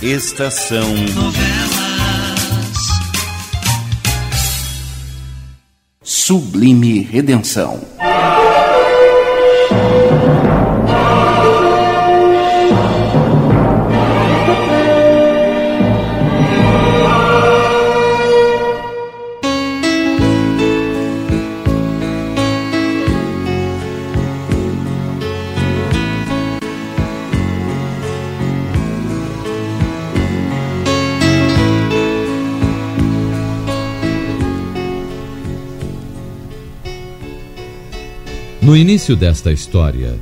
Estação Novelas. Sublime Redenção. No início desta história,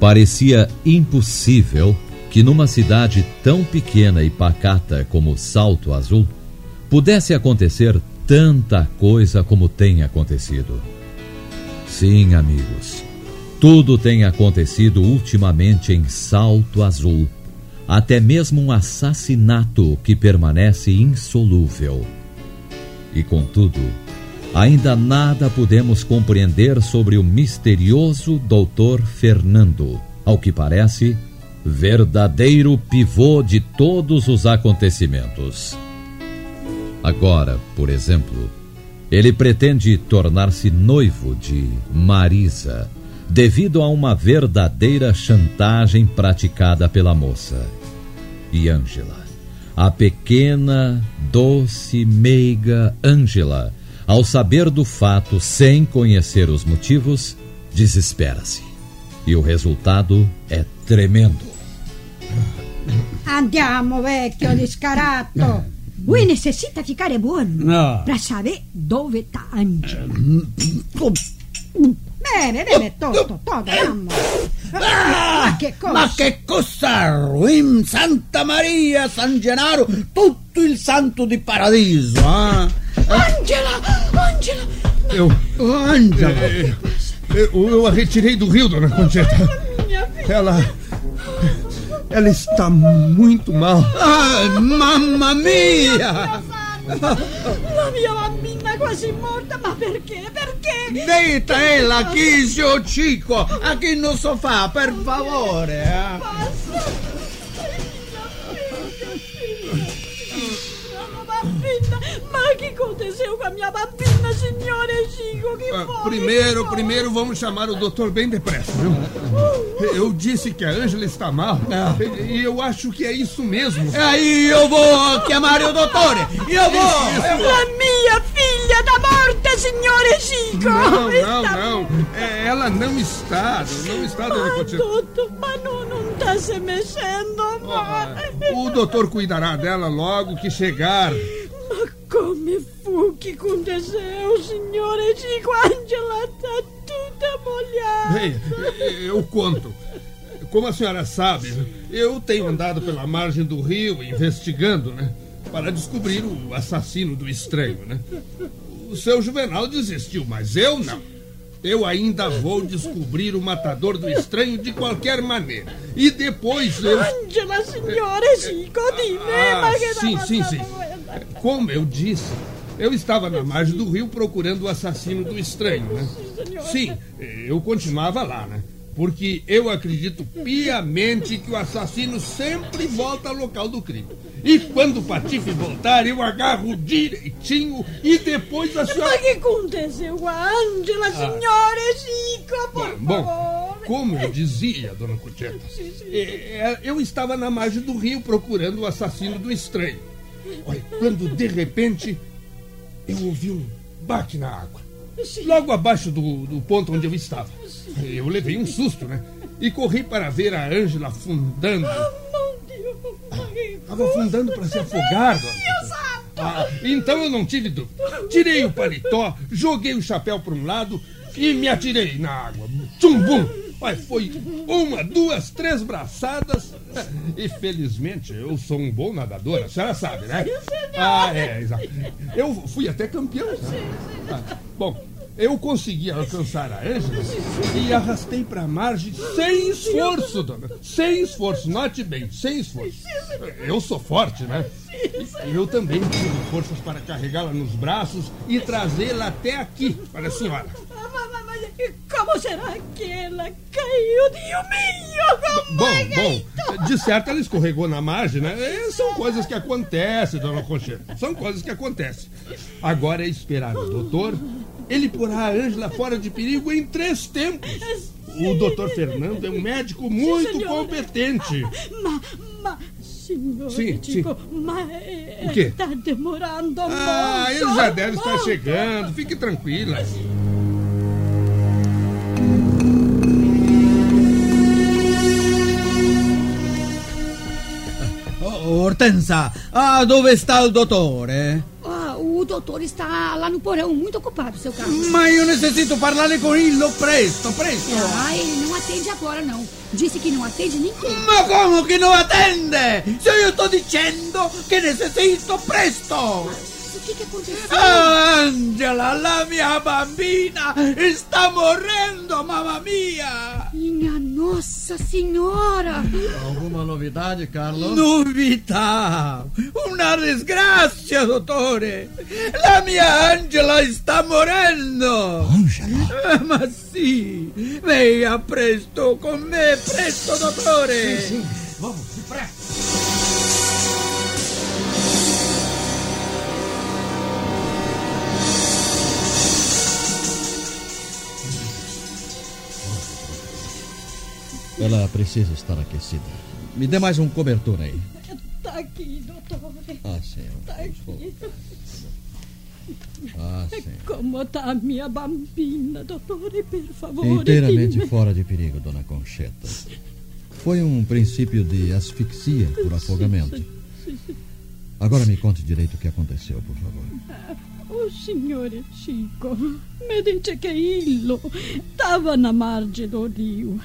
parecia impossível que numa cidade tão pequena e pacata como Salto Azul pudesse acontecer tanta coisa como tem acontecido. Sim, amigos, tudo tem acontecido ultimamente em Salto Azul, até mesmo um assassinato que permanece insolúvel. E contudo, ainda nada podemos compreender sobre o misterioso Doutor Fernando, ao que parece, verdadeiro pivô de todos os acontecimentos. Agora, por exemplo, ele pretende tornar-se noivo de Marisa, devido a uma verdadeira chantagem praticada pela moça. E Ângela, a pequena, doce, meiga Ângela, ao saber do fato sem conhecer os motivos, desespera-se. E o resultado é tremendo. Andiamo, vecchio discarato. Lui necessita ficare buono No. per sapere dove. Beve, beve tutto, tutto, mamma. Ma che cosa? Ma che cosa? In Santa Maria, San Gennaro, tutto il santo di paradiso, eh? Angela! Angela! Eu, Angela! eu, eu, eu a retirei do rio, dona Concheta. Ela. Ela está muito mal. Ah, mamma mia! La mia bambina quasi morta, ma perché? Perché? Deita ela aqui, seu Chico, aqui no sofá, per favore. eh? Basta! Che aconteceu com a minha bambina, signore Chico? Que Ah, foi? primeiro, Que foi? primeiro vamos chamar o doutor bem depressa, viu? Eu disse que a Ângela está mal. E e eu acho que é isso mesmo. Aí eu vou chiamare o dottore, io vou! La mia figlia da morte, signore Chico! Não, não, Está não. É, ela não está. Não está, dona Ma Concheta. tutto, ma non, non sta se mexendo, Ah, ma... O doutor cuidará dela logo que chegar. Come fu que aconteceu, signore Chico? Angela tá toda molhada. Bem, eu conto. Como a senhora sabe, eu tenho andado pela margem do rio investigando, né? Para descobrir o assassino do estranho, né? O seu Juvenal desistiu, mas eu não. Eu ainda vou descobrir o matador do estranho de qualquer maneira. E depois eu. Angela, signore Chico, dime, Ah, che sim, sim, sim. Como eu disse, eu estava na margem do rio procurando o assassino do estranho, né? Sim, eu continuava lá, né? Porque eu acredito piamente que o assassino sempre volta ao local do crime. E quando o Patife voltar, eu agarro direitinho e depois a senhora. che aconteceu com a Angela, signore Chico, por Bom, favore? como eu dizia, dona Cucheta, é, eu estava na margem do rio procurando o assassino do estranho. Olha, quando de repente eu ouvi um bate na água. Logo abaixo do, do ponto onde eu estava. Eu levei um susto, né? E corri para ver a Ângela afundando. Estava afundando para se afogar. Ah, então eu não tive dúvida. Tirei o paletó, joguei o chapéu para um lado e me atirei na água. Tchumbum! Olha, foi uma, duas, três braçadas. E felizmente eu sou um bom nadador, a senhora sabe, né? Ah, é, exato. Eu fui até campeão. Ah, bom, eu consegui alcançar a Ângela e arrastei para a margem sem esforço, dona. Sem esforço, note bem, sem esforço. Eu sou forte, né? Eu também tive forças para carregá-la nos braços e trazê-la até aqui, para a senhora. Como será que ela caiu, Dio mio? Bom, bom, de certo ela escorregou na margem, né? É, são coisas que acontecem, dona Concheta. São coisas que acontecem. Agora é esperar o doutor. Ele porá a Ângela fora de perigo em três tempos. O doutor Fernando é um médico muito Sim, competente. Ma, ma, senhor Sim, Chico, mas é, O quê? está demorando Ah, muito. ele já deve estar chegando. Fique tranquila. Hortensa, ah, dove sta il dottore? Ah, o doutor está lá no porão, muito ocupado, seu Carlos. Ma io necessito parlare con Illo presto, presto. Ah, ele não atende agora, não. Disse que não atende ninguém. Ma come che non attende? Se io sto dicendo che necessito presto! Mas o que, que aconteceu? Angela, la mia bambina sta morendo, mamma mia! Minha Nossa Senhora! Alguma novidade, Carlos? Novità! Una disgrazia, dottore! La mia Angela sta morendo! Angela? Eh, ma sì! Venga presto con me, presto, dottore! Sim, vamos, depressa. Ela precisa estar aquecida. Me dê mais um cobertor aí. Tá aqui, doutor. Ah, sim. Tá aqui. Ah, sim. Como tá a minha bambina, dottore, per favore? Inteiramente fora de perigo, dona Concheta. Foi um princípio de asfixia por afogamento. Agora me conte direito o que aconteceu, por favor. O signore Chico mi dice che Illo stava na margine do rio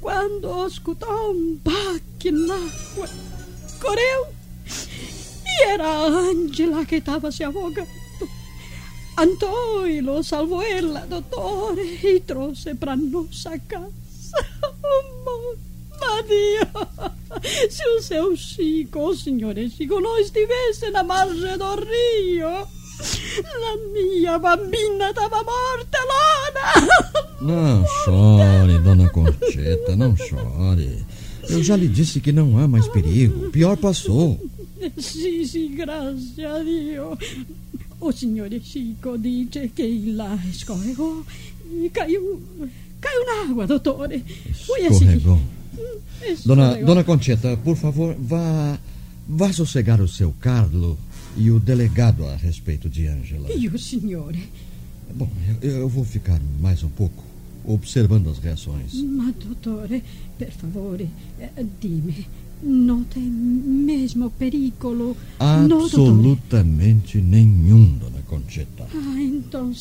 quando ascoltò un bacchio nell'acqua. Correu e era a Angela che stava se affogando. Antoi lo salvò ella, dottore, e trouxe pra nossa casa. Oh, ma Dio, se o seu Chico, o signore Chico, non estivesse na margine do rio, la mia bambina stava morta là. Não chore, dona Concheta, não chore. Eu já lhe disse que não há mais perigo. O pior passou. Sì, sì, grazie a Dio. O signore Chico dice che la scorregò e caiu, caiu n'água, dottore. Foi assim. Escorregou. Dona, Escorregou. dona Concheta, por favor, vá, vá sossegar o seu Carlo e o delegado a respeito de Ângela. E o signore? Bom, eu, eu vou ficar mais um pouco observando as reações. Ma dottore, per favore, eh, dimmi, non tem mesmo pericolo? No. Absolutamente nenhum, dona Concheta. Ah, então,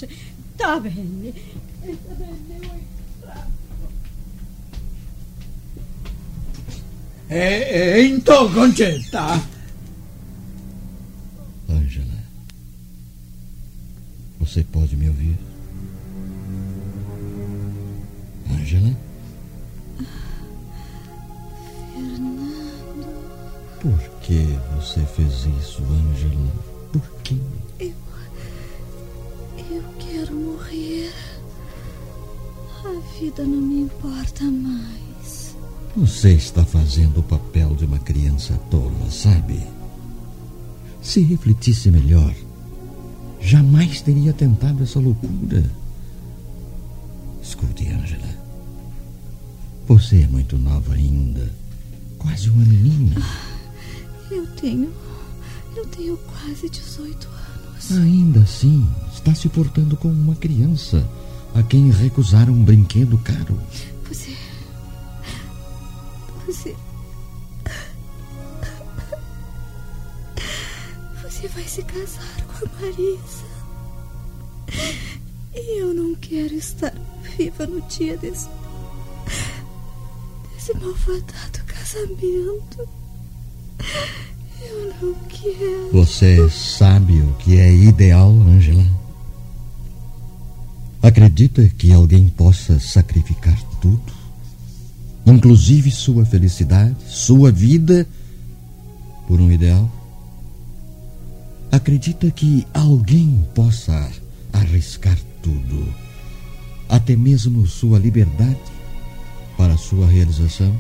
tá bene. Tá bene, io entravo. E, e into, Concetta! Ângela, você pode me ouvir? Ângela? Por que você fez isso, Ângela? Por quê? Eu quero morrer. A vida não me importa mais. Você está fazendo o papel de uma criança tola, sabe? Se refletisse melhor, jamais teria tentado essa loucura. Escute, Ângela. Você é muito nova ainda. Quase uma menina. Eu tenho. Eu tenho quase 18 anos. Ainda assim, está se portando como uma criança a quem recusaram um brinquedo caro. Você. Você. Você vai se casar com a Marisa. E eu não quero estar viva no dia desse. desse malfadado casamento. Eu não quero. Você sabe o que é ideal, Ângela? Acredita que alguém possa sacrificar tudo? Inclusive sua felicidade, sua vida, por um ideal? Acredita que alguém possa arriscar tudo, até mesmo sua liberdade, para sua realização?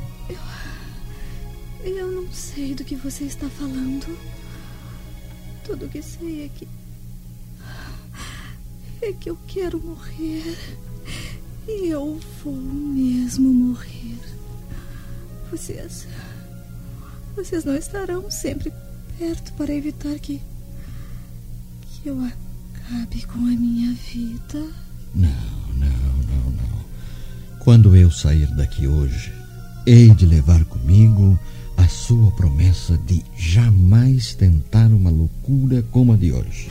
Eu não sei do que você está falando. Tudo o que sei é que. É que eu quero morrer. E eu vou mesmo morrer. Vocês. Vocês não estarão sempre perto para evitar que. Que eu acabe com a minha vida. Não, não, não, não. Quando eu sair daqui hoje, hei de levar comigo a sua promessa de jamais tentar uma loucura como a de hoje.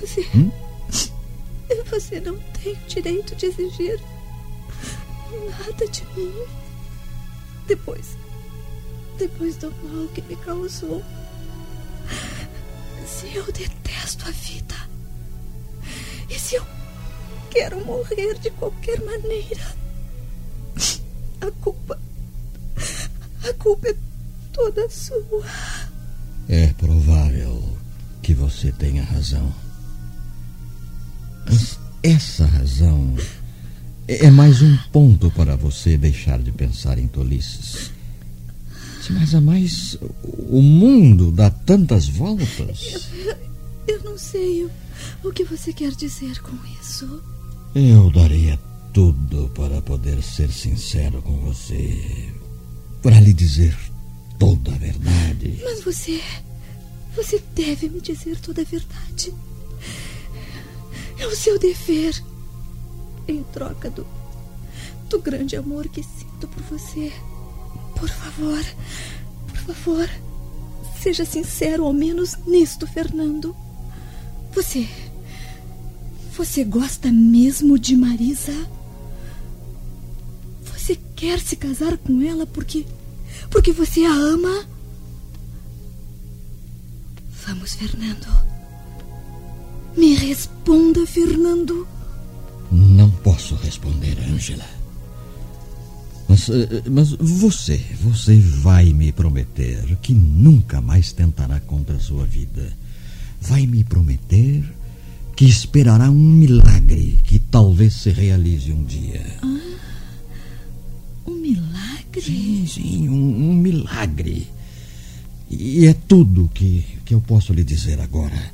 Você. Hum? Você não tem o direito de exigir nada de mim. Depois. Depois do mal que me causou. Se eu detesto a vida. E se eu quero morrer de qualquer maneira. A culpa. A culpa é toda sua. É provável que você tenha razão. Mas essa razão é mais um ponto para você deixar de pensar em tolices. Mas a mais o mundo dá tantas voltas. Eu, não sei o, o que você quer dizer com isso. Eu daria tudo para poder ser sincero com você. Para lhe dizer toda a verdade. Mas você. Você deve me dizer toda a verdade. É o seu dever. Em troca do. do grande amor que sinto por você. Por favor. Por favor. Seja sincero, ao menos nisto, Fernando. Você. Você gosta mesmo de Marisa? Você quer se casar com ela porque. porque você a ama? Vamos, Fernando. Me responda, Fernando. Não posso responder, Angela. Mas, eh, mas você, você vai me prometer que nunca mais tentará contra a sua vida. Vai me prometer que esperará um milagre que talvez se realize um dia. Ah, um milagre? Sim, sim, um, um milagre. E é tudo que, que eu posso lhe dizer agora.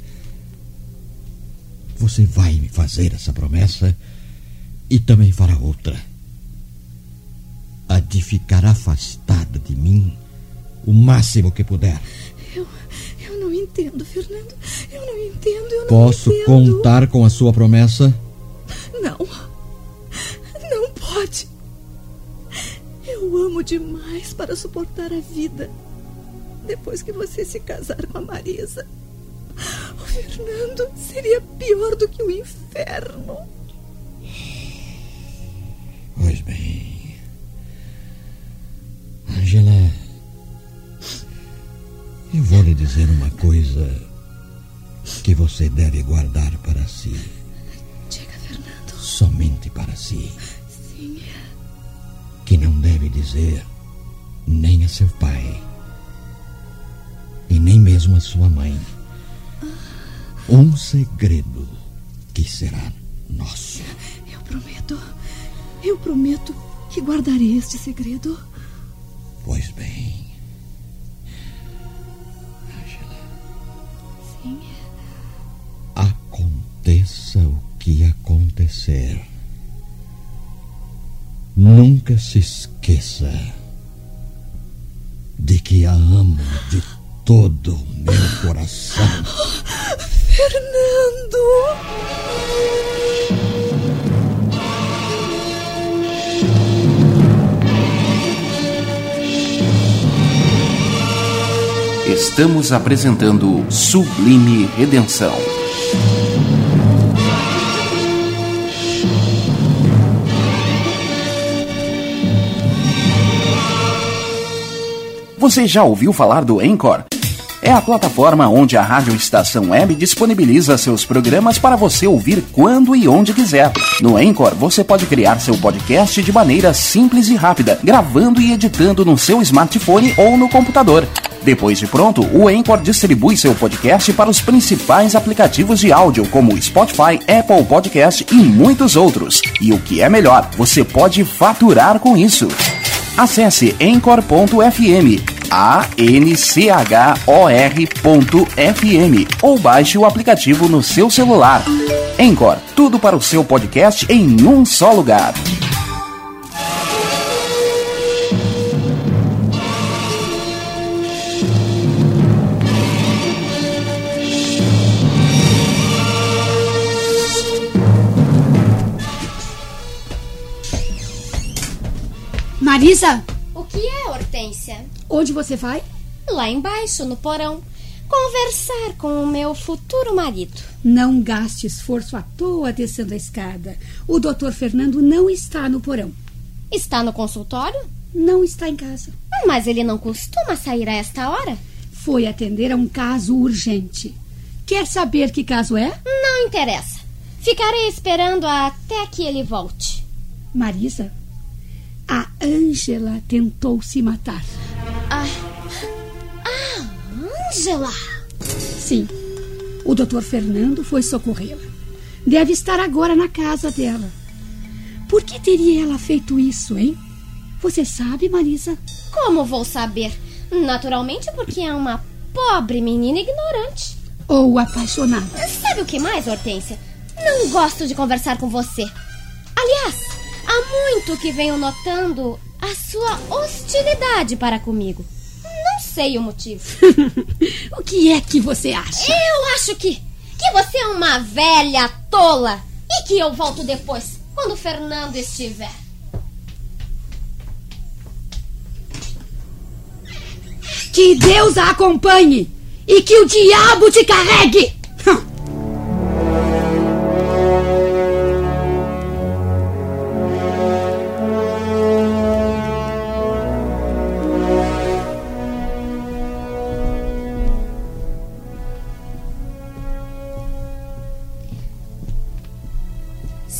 Você vai me fazer essa promessa e também fará outra. A de ficar afastada de mim o máximo que puder. Eu, eu não entendo, Fernando. Eu não entendo, eu não Posso entendo. contar com a sua promessa? Não. Não pode. Eu amo demais para suportar a vida depois que você se casar com a Marisa. O Fernando seria pior do que o inferno. Pois bem. Angela. Eu vou lhe dizer uma coisa que você deve guardar para si. Diga, Fernando. Somente para si. Sim. Que não deve dizer nem a seu pai e nem mesmo a sua mãe. Um segredo que será nosso. Eu prometo. Eu prometo que guardarei este segredo. Pois bem. Sim. Aconteça o que acontecer. Nunca se esqueça de que a amo de todo o meu coração. Fernando! Estamos apresentando Sublime Redenção. Você já ouviu falar do Encore? É a plataforma onde a Rádio Estação Web disponibiliza seus programas para você ouvir quando e onde quiser. No Encore, você pode criar seu podcast de maneira simples e rápida, gravando e editando no seu smartphone ou no computador. Depois de pronto, o Encore distribui seu podcast para os principais aplicativos de áudio, como Spotify, Apple Podcast e muitos outros. E o que é melhor, você pode faturar com isso. Acesse A-N-C-H-O-R.FM ou baixe o aplicativo no seu celular. Encore, tudo para o seu podcast em um só lugar. Marisa, O que é, Hortência? onde você vai? Lá embaixo, no porão. Conversar com o meu futuro marido. Não gaste esforço à toa descendo a escada. O doutor Fernando não está no porão. Está no consultório? Não está em casa. Mas ele não costuma sair a esta hora? Foi atender a um caso urgente. Quer saber que caso é? Não interessa. Ficarei esperando até que ele volte. Marisa, a Ângela tentou se matar. Ah, ah Ângela! Sim, o doutor Fernando foi socorrê-la. Deve estar agora na casa dela. Por que teria ela feito isso, hein? Você sabe, Marisa? Como vou saber? Naturalmente porque é uma pobre menina ignorante. Ou apaixonada? Sabe o que mais, Hortência? Não gosto de conversar com você. Aliás, há muito que venho notando a sua hostilidade para comigo. Não sei o motivo. o que é que você acha? Eu acho que que você é uma velha tola e que eu volto depois, quando o Fernando estiver. Que Deus a acompanhe e que o diabo te carregue!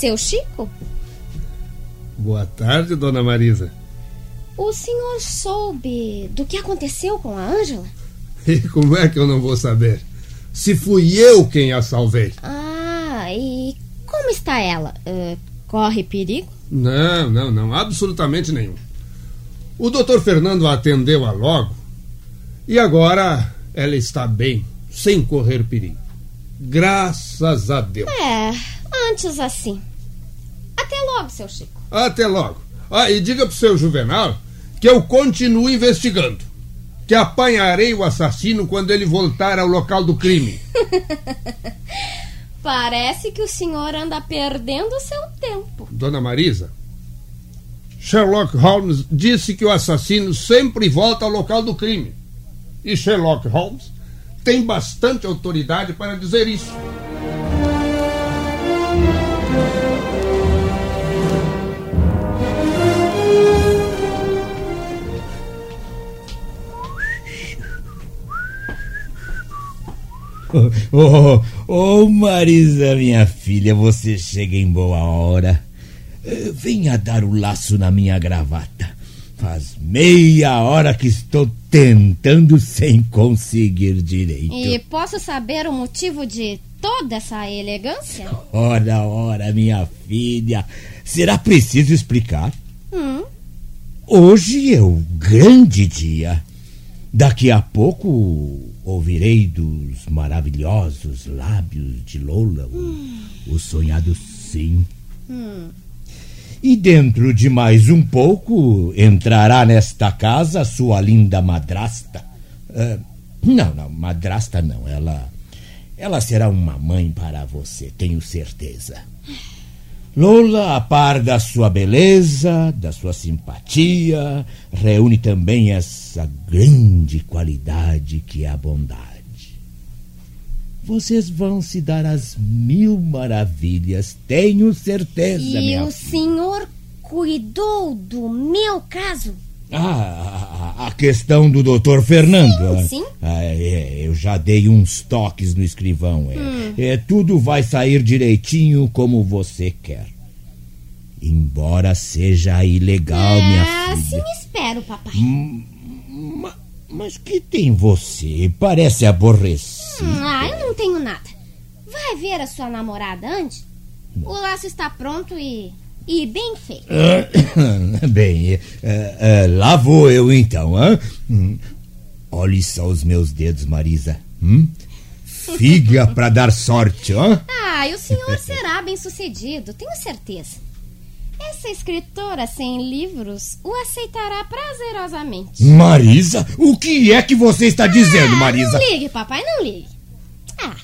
Seu Chico, Boa tarde, dona Marisa. o senhor soube do que aconteceu com a Ângela? E como é que eu não vou saber? Se fui eu quem a salvei. Ah, e como está ela? Eh, corre perigo? Não, não, não, absolutamente nenhum. O doutor Fernando a atendeu a logo e agora ela está bem, sem correr perigo. Graças a Deus. É, antes assim. Até logo, seu Chico. Até logo. Ah, e diga pro seu Juvenal que eu continuo investigando. Que apanharei o assassino quando ele voltar ao local do crime. Parece que o senhor anda perdendo o seu tempo. Dona Marisa, Sherlock Holmes disse que o assassino sempre volta ao local do crime. E Sherlock Holmes tem bastante autoridade para dizer isso. Oh, oh, Marisa, minha filha, você chega em boa hora. Eh, Venha dar o laço na minha gravata. Faz meia hora que estou tentando sem conseguir direito. E posso saber o motivo de toda essa elegância? Ora, ora, minha filha. Será preciso explicar? Hum, Hoje é o grande dia. Daqui a pouco ouvirei dos maravilhosos lábios de Lola o, o sonhado sim. hum. E dentro de mais um pouco entrará nesta casa sua linda madrasta. Ah, não, não, madrasta não. Ela, ela será uma mãe para você, tenho certeza. Lola, a par da sua beleza, da sua simpatia, reúne também essa grande qualidade que é a bondade. Vocês vão se dar as mil maravilhas, tenho certeza, E minha o senhor cuidou do meu caso? Ah, a, questão do doutor Fernando. Sim, sim. Ah, é, eu já dei uns toques no escrivão. É, Hum. É, tudo vai sair direitinho como você quer. Embora seja ilegal, é, minha assim filha. espero, papai. Ma- mas que tem você? Parece aborrecido. Ah, eu não tenho nada. Vai ver a sua namorada antes? O laço está pronto e. e bem feito. Bem, é, é, lá vou eu então. Hum, Olhe só os meus dedos, Marisa. Hum? Figa para dar sorte, ó. Ah, e o senhor será bem sucedido, tenho certeza. Essa escritora sem livros o aceitará prazerosamente. Marisa? O que é que você está dizendo, ah, Marisa? Não ligue, papai, não ligue. Ah,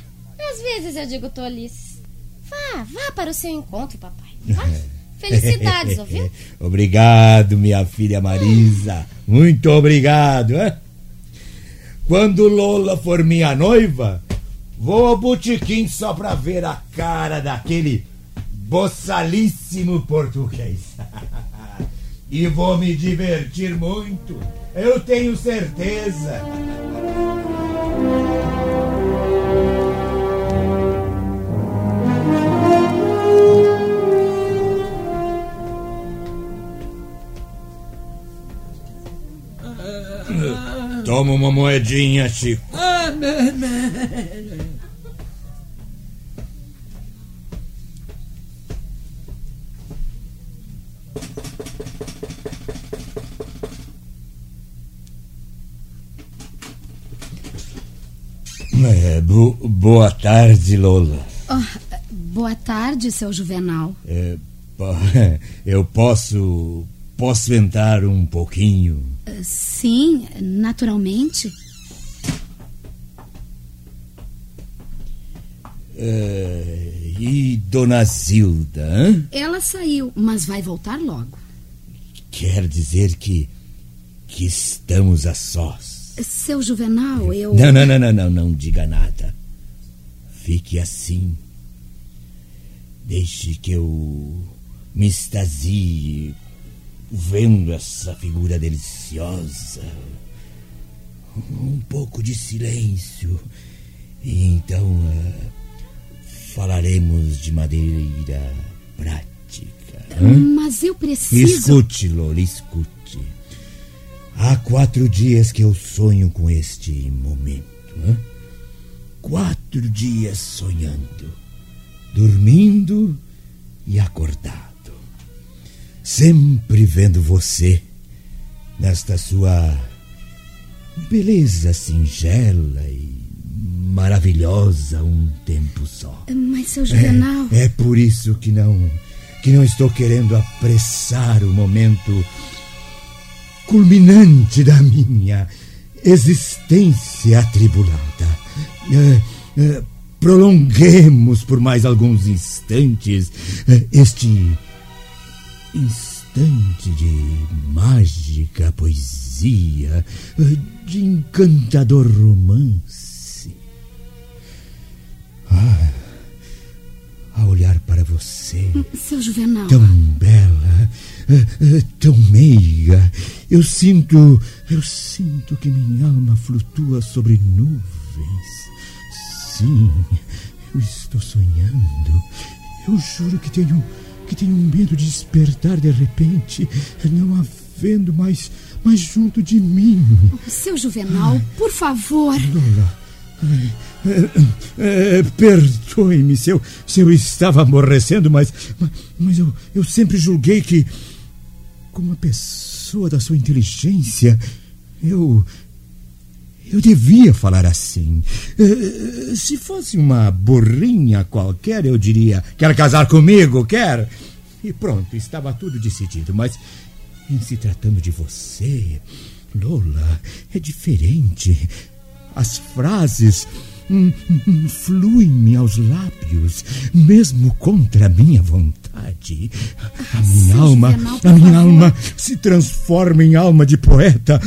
às vezes eu digo tolices. Vá, vá para o seu encontro, papai. Vá. Felicidades, ouviu? obrigado, minha filha Marisa. Muito obrigado, hein? Quando Lola for minha noiva, vou ao botequim só pra ver a cara daquele boçalíssimo português. e vou me divertir muito, eu tenho certeza. Toma uma moedinha, Chico. É, bo boa tarde, Lola. Oh, boa tarde, seu Juvenal. É, eu posso. Posso entrar um pouquinho? Sim, naturalmente. Uh, e Dona Zilda? Hein? Ela saiu, mas vai voltar logo. Quer dizer que. que estamos a sós. Seu Juvenal, eu. Não, não, não, não, não, não diga nada. Fique assim. Deixe que eu me extasie vendo essa figura deliciosa. Um pouco de silêncio. E então uh, falaremos de maneira prática. Mas eu preciso. Escute, Lola, escute. Há quatro dias que eu sonho com este momento. Hein? Quatro dias sonhando, dormindo e acordado. Sempre vendo você nesta sua beleza singela e maravilhosa um tempo só. Mas, seu Juvenal. É, é por isso que não. que não estou querendo apressar o momento culminante da minha existência atribulada. É, é, prolonguemos por mais alguns instantes é, este instante de mágica poesia, de encantador romance. Ah, a olhar para você. Seu Juvenal. Tão bela, tão meiga. Eu sinto, eu sinto que minha alma flutua sobre nuvens. Sim, eu estou sonhando. Eu juro que tenho, que tenho medo de despertar de repente, não havendo mais, mais junto de mim. Seu Juvenal, Ai. por favor. Lola. É, é, Perdoe-me se eu, se eu estava aborrecendo, mas, mas eu, eu sempre julguei que, como uma pessoa da sua inteligência, eu. Eu devia falar assim. É, se fosse uma burrinha qualquer, eu diria: quer casar comigo? Quer? E pronto, estava tudo decidido. Mas, em se tratando de você, Lola, é diferente. As frases hum, hum, fluem-me aos lábios, mesmo contra a minha vontade. A ah, minha alma, a minha alma se transforma em alma de poeta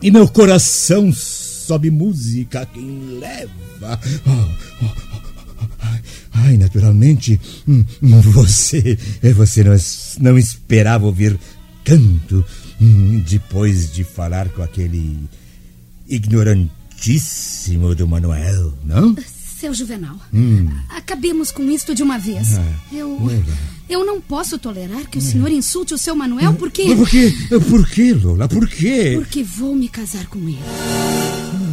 e meu coração sobe música quem leva. Oh, oh, ai, naturalmente, hum, você, você não, não esperava ouvir tanto depois de falar com aquele ignorante fortíssimo do Manuel, não? Seu Juvenal, hum. acabemos com isto de uma vez. Ah, eu. Eu não posso tolerar que o senhor insulte o seu Manuel porque. Por quê? Por quê, Lola? Por quê? Porque vou me casar com ele. Hum.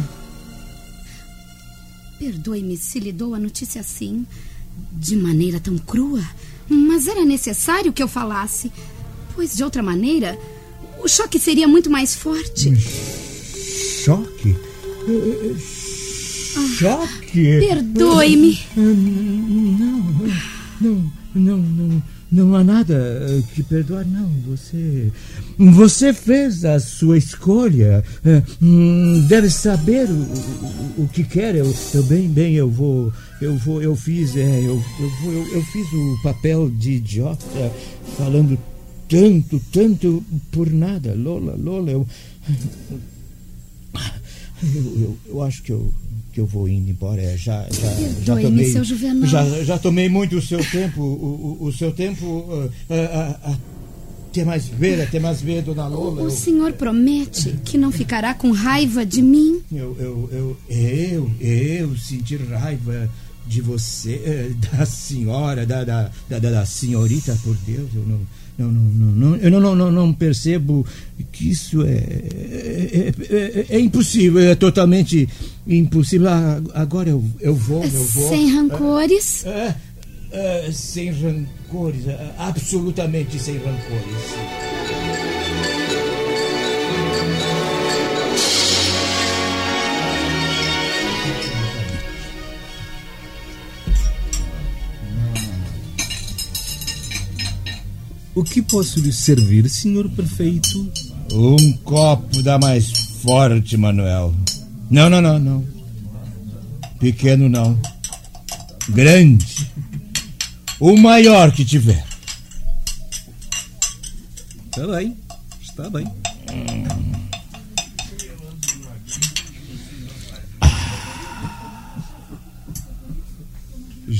Perdoe-me se lhe dou a notícia assim, de maneira tão crua, mas era necessário que eu falasse, pois de outra maneira o choque seria muito mais forte. Choque. Choque. Perdoe-me. Não, não, não, não, não há nada que perdoar, não. Você, você fez a sua escolha. É, hum, deve saber o, o, o que quer. Eu, eu bem, bem, eu vou, eu vou, eu fiz, é, eu, eu, vou, eu, eu fiz o papel de idiota, falando tanto, tanto por nada. Lola, Lola, eu, eu, eu, eu acho que eu que eu vou indo embora. É, já, já, já tomei, seu Juvenal. já, já tomei muito o seu tempo, o, o, o seu tempo. Uh, uh, uh, ter mais ver, ter mais ver, dona Lola. O eu, senhor promete que não ficará com raiva de mim? eu, eu, eu, eu, eu sentir raiva de você, eh, da senhora, da, da, da, da senhorita, por Deus, eu não. Não, não, não, não, eu não, não, não, percebo que isso é, é, é, é impossível, é totalmente impossível. Ah, agora eu, eu vou, eu vou. Sem rancores? É, é, sem rancores, é, absolutamente sem rancores. O que posso lhe servir, senhor prefeito? Um copo da mais forte, Manuel. Não, não, não, não. Pequeno não. Grande. O maior que tiver. Está bem, está bem.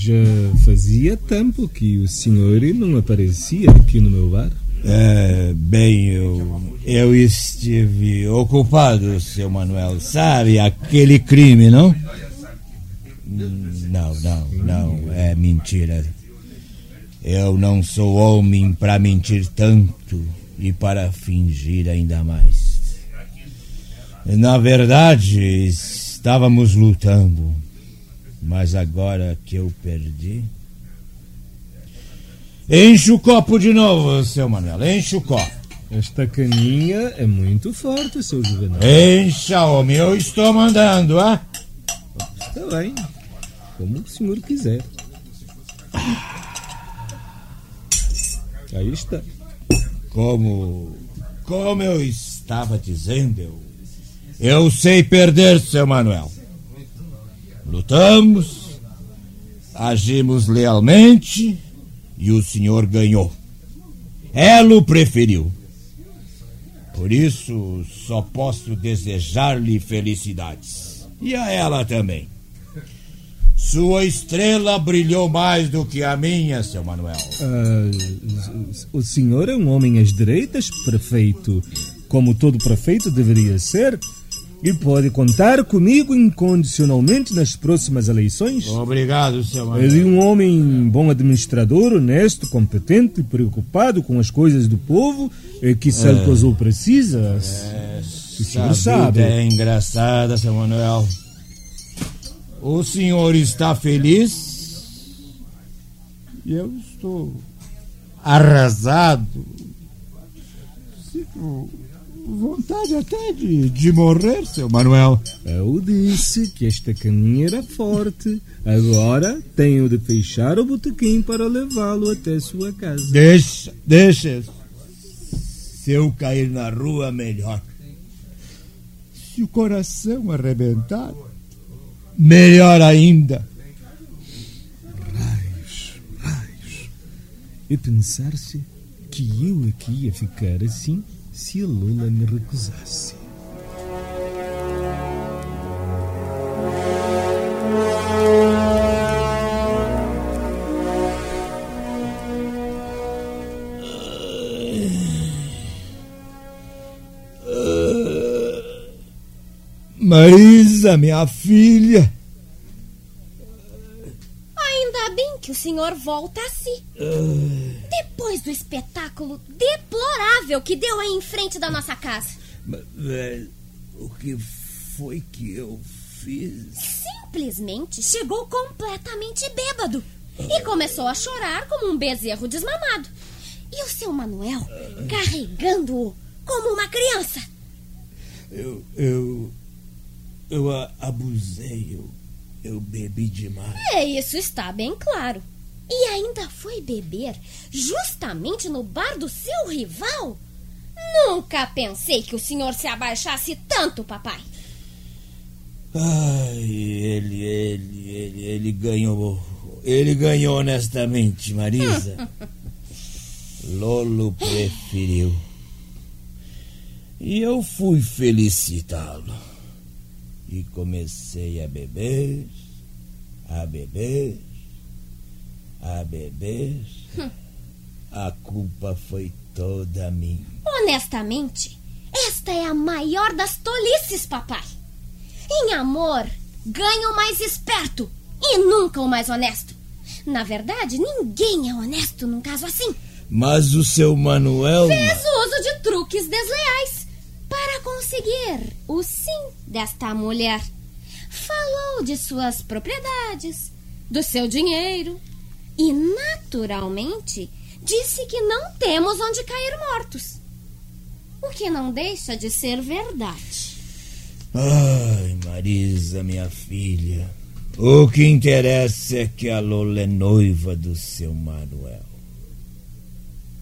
Já fazia tempo que o senhor não aparecia aqui no meu bar. É, bem, eu, eu estive ocupado, seu Manuel. Sabe aquele crime, não? Hum, Não, não, não, é mentira. Eu não sou homem para mentir tanto e para fingir ainda mais. Na verdade, estávamos lutando, mas agora que eu perdi. Enche o copo de novo, seu Manuel, enche o copo. Esta caninha é muito forte, seu Juvenal. Encha, homem, eu estou mandando, ah? Está bem, como o senhor quiser. Aí está. Como, como eu estava dizendo, eu, eu sei perder, seu Manuel. Lutamos, agimos lealmente e o senhor ganhou. Ela o preferiu. Por isso, só posso desejar-lhe felicidades. E a ela também. Sua estrela brilhou mais do que a minha, seu Manuel. Ah, o senhor é um homem às direitas, prefeito, como todo prefeito deveria ser, e pode contar comigo incondicionalmente nas próximas eleições. Obrigado, seu É Manuel. de um homem bom administrador, honesto, competente, preocupado com as coisas do povo, e que a pessoa precisa. o senhor sabe. é engraçada, seu Manuel. O senhor está feliz? Eu estou arrasado. Sinto vontade até de, de morrer, seu Manuel. Eu disse que esta caminha era forte. Agora tenho de fechar o botequim para levá-lo até sua casa. Deixa, deixa. Se eu cair na rua, melhor. Se o coração arrebentar, melhor ainda. E pensar-se que eu aqui ia ficar assim se Lula me recusasse. Marisa, minha filha. Senhor volta a si. Depois do espetáculo deplorável que deu aí em frente da nossa casa. Mas, velho, o que foi que eu fiz? Simplesmente chegou completamente bêbado e começou a chorar como um bezerro desmamado. E o seu Manuel carregando-o como uma criança. Eu, eu, eu abusei, eu, eu bebi demais. É, isso está bem claro. E ainda foi beber justamente no bar do seu rival? Nunca pensei que o senhor se abaixasse tanto, papai. Ai, ele, ele, ele, ele ganhou. Ele ganhou honestamente, Marisa. Lolo preferiu. E eu fui felicitá-lo. E comecei a beber, a beber, a beber. A culpa foi toda minha. Honestamente, esta é a maior das tolices, papai. Em amor, ganha o mais esperto e nunca o mais honesto. Na verdade, ninguém é honesto num caso assim. Mas o seu Manuel. Fez uso de truques desleais para conseguir o sim desta mulher. Falou de suas propriedades, do seu dinheiro e, naturalmente, disse que não temos onde cair mortos. O que não deixa de ser verdade. Ai, Marisa, minha filha. O que interessa é que a Lola é noiva do seu Manuel.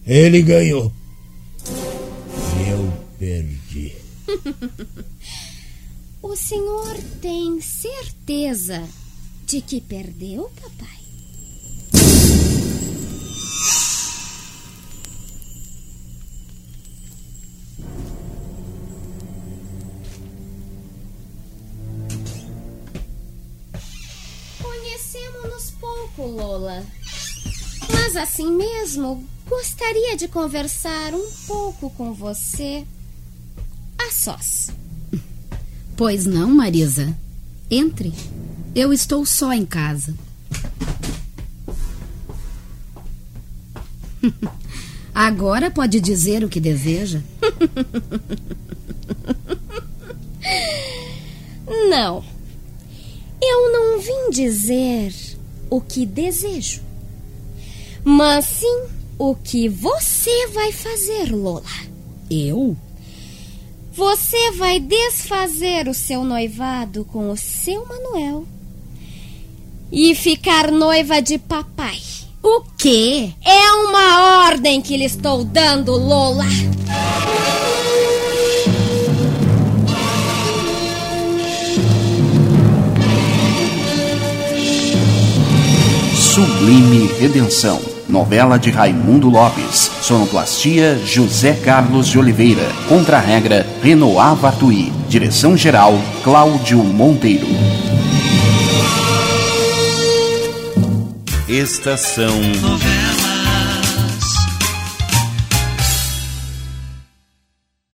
Ele ganhou. E eu perdi. o senhor tem certeza de que perdeu, papai? Pouco, Lola. Mas assim mesmo, gostaria de conversar um pouco com você a sós. Pois não, Marisa. Entre. Eu estou só em casa. Agora pode dizer o que deseja? Não. Eu não vim dizer o que desejo, mas sim o que você vai fazer, Lola. Eu? Você vai desfazer o seu noivado com o seu Manuel e ficar noiva de papai. O quê? É uma ordem que lhe estou dando, Lola. Sublime Redenção. Novela de Raimundo Lopes. Sonoplastia José Carlos de Oliveira. Contra-regra Renoir Vartui. Direção-geral Cláudio Monteiro. Estação Novela.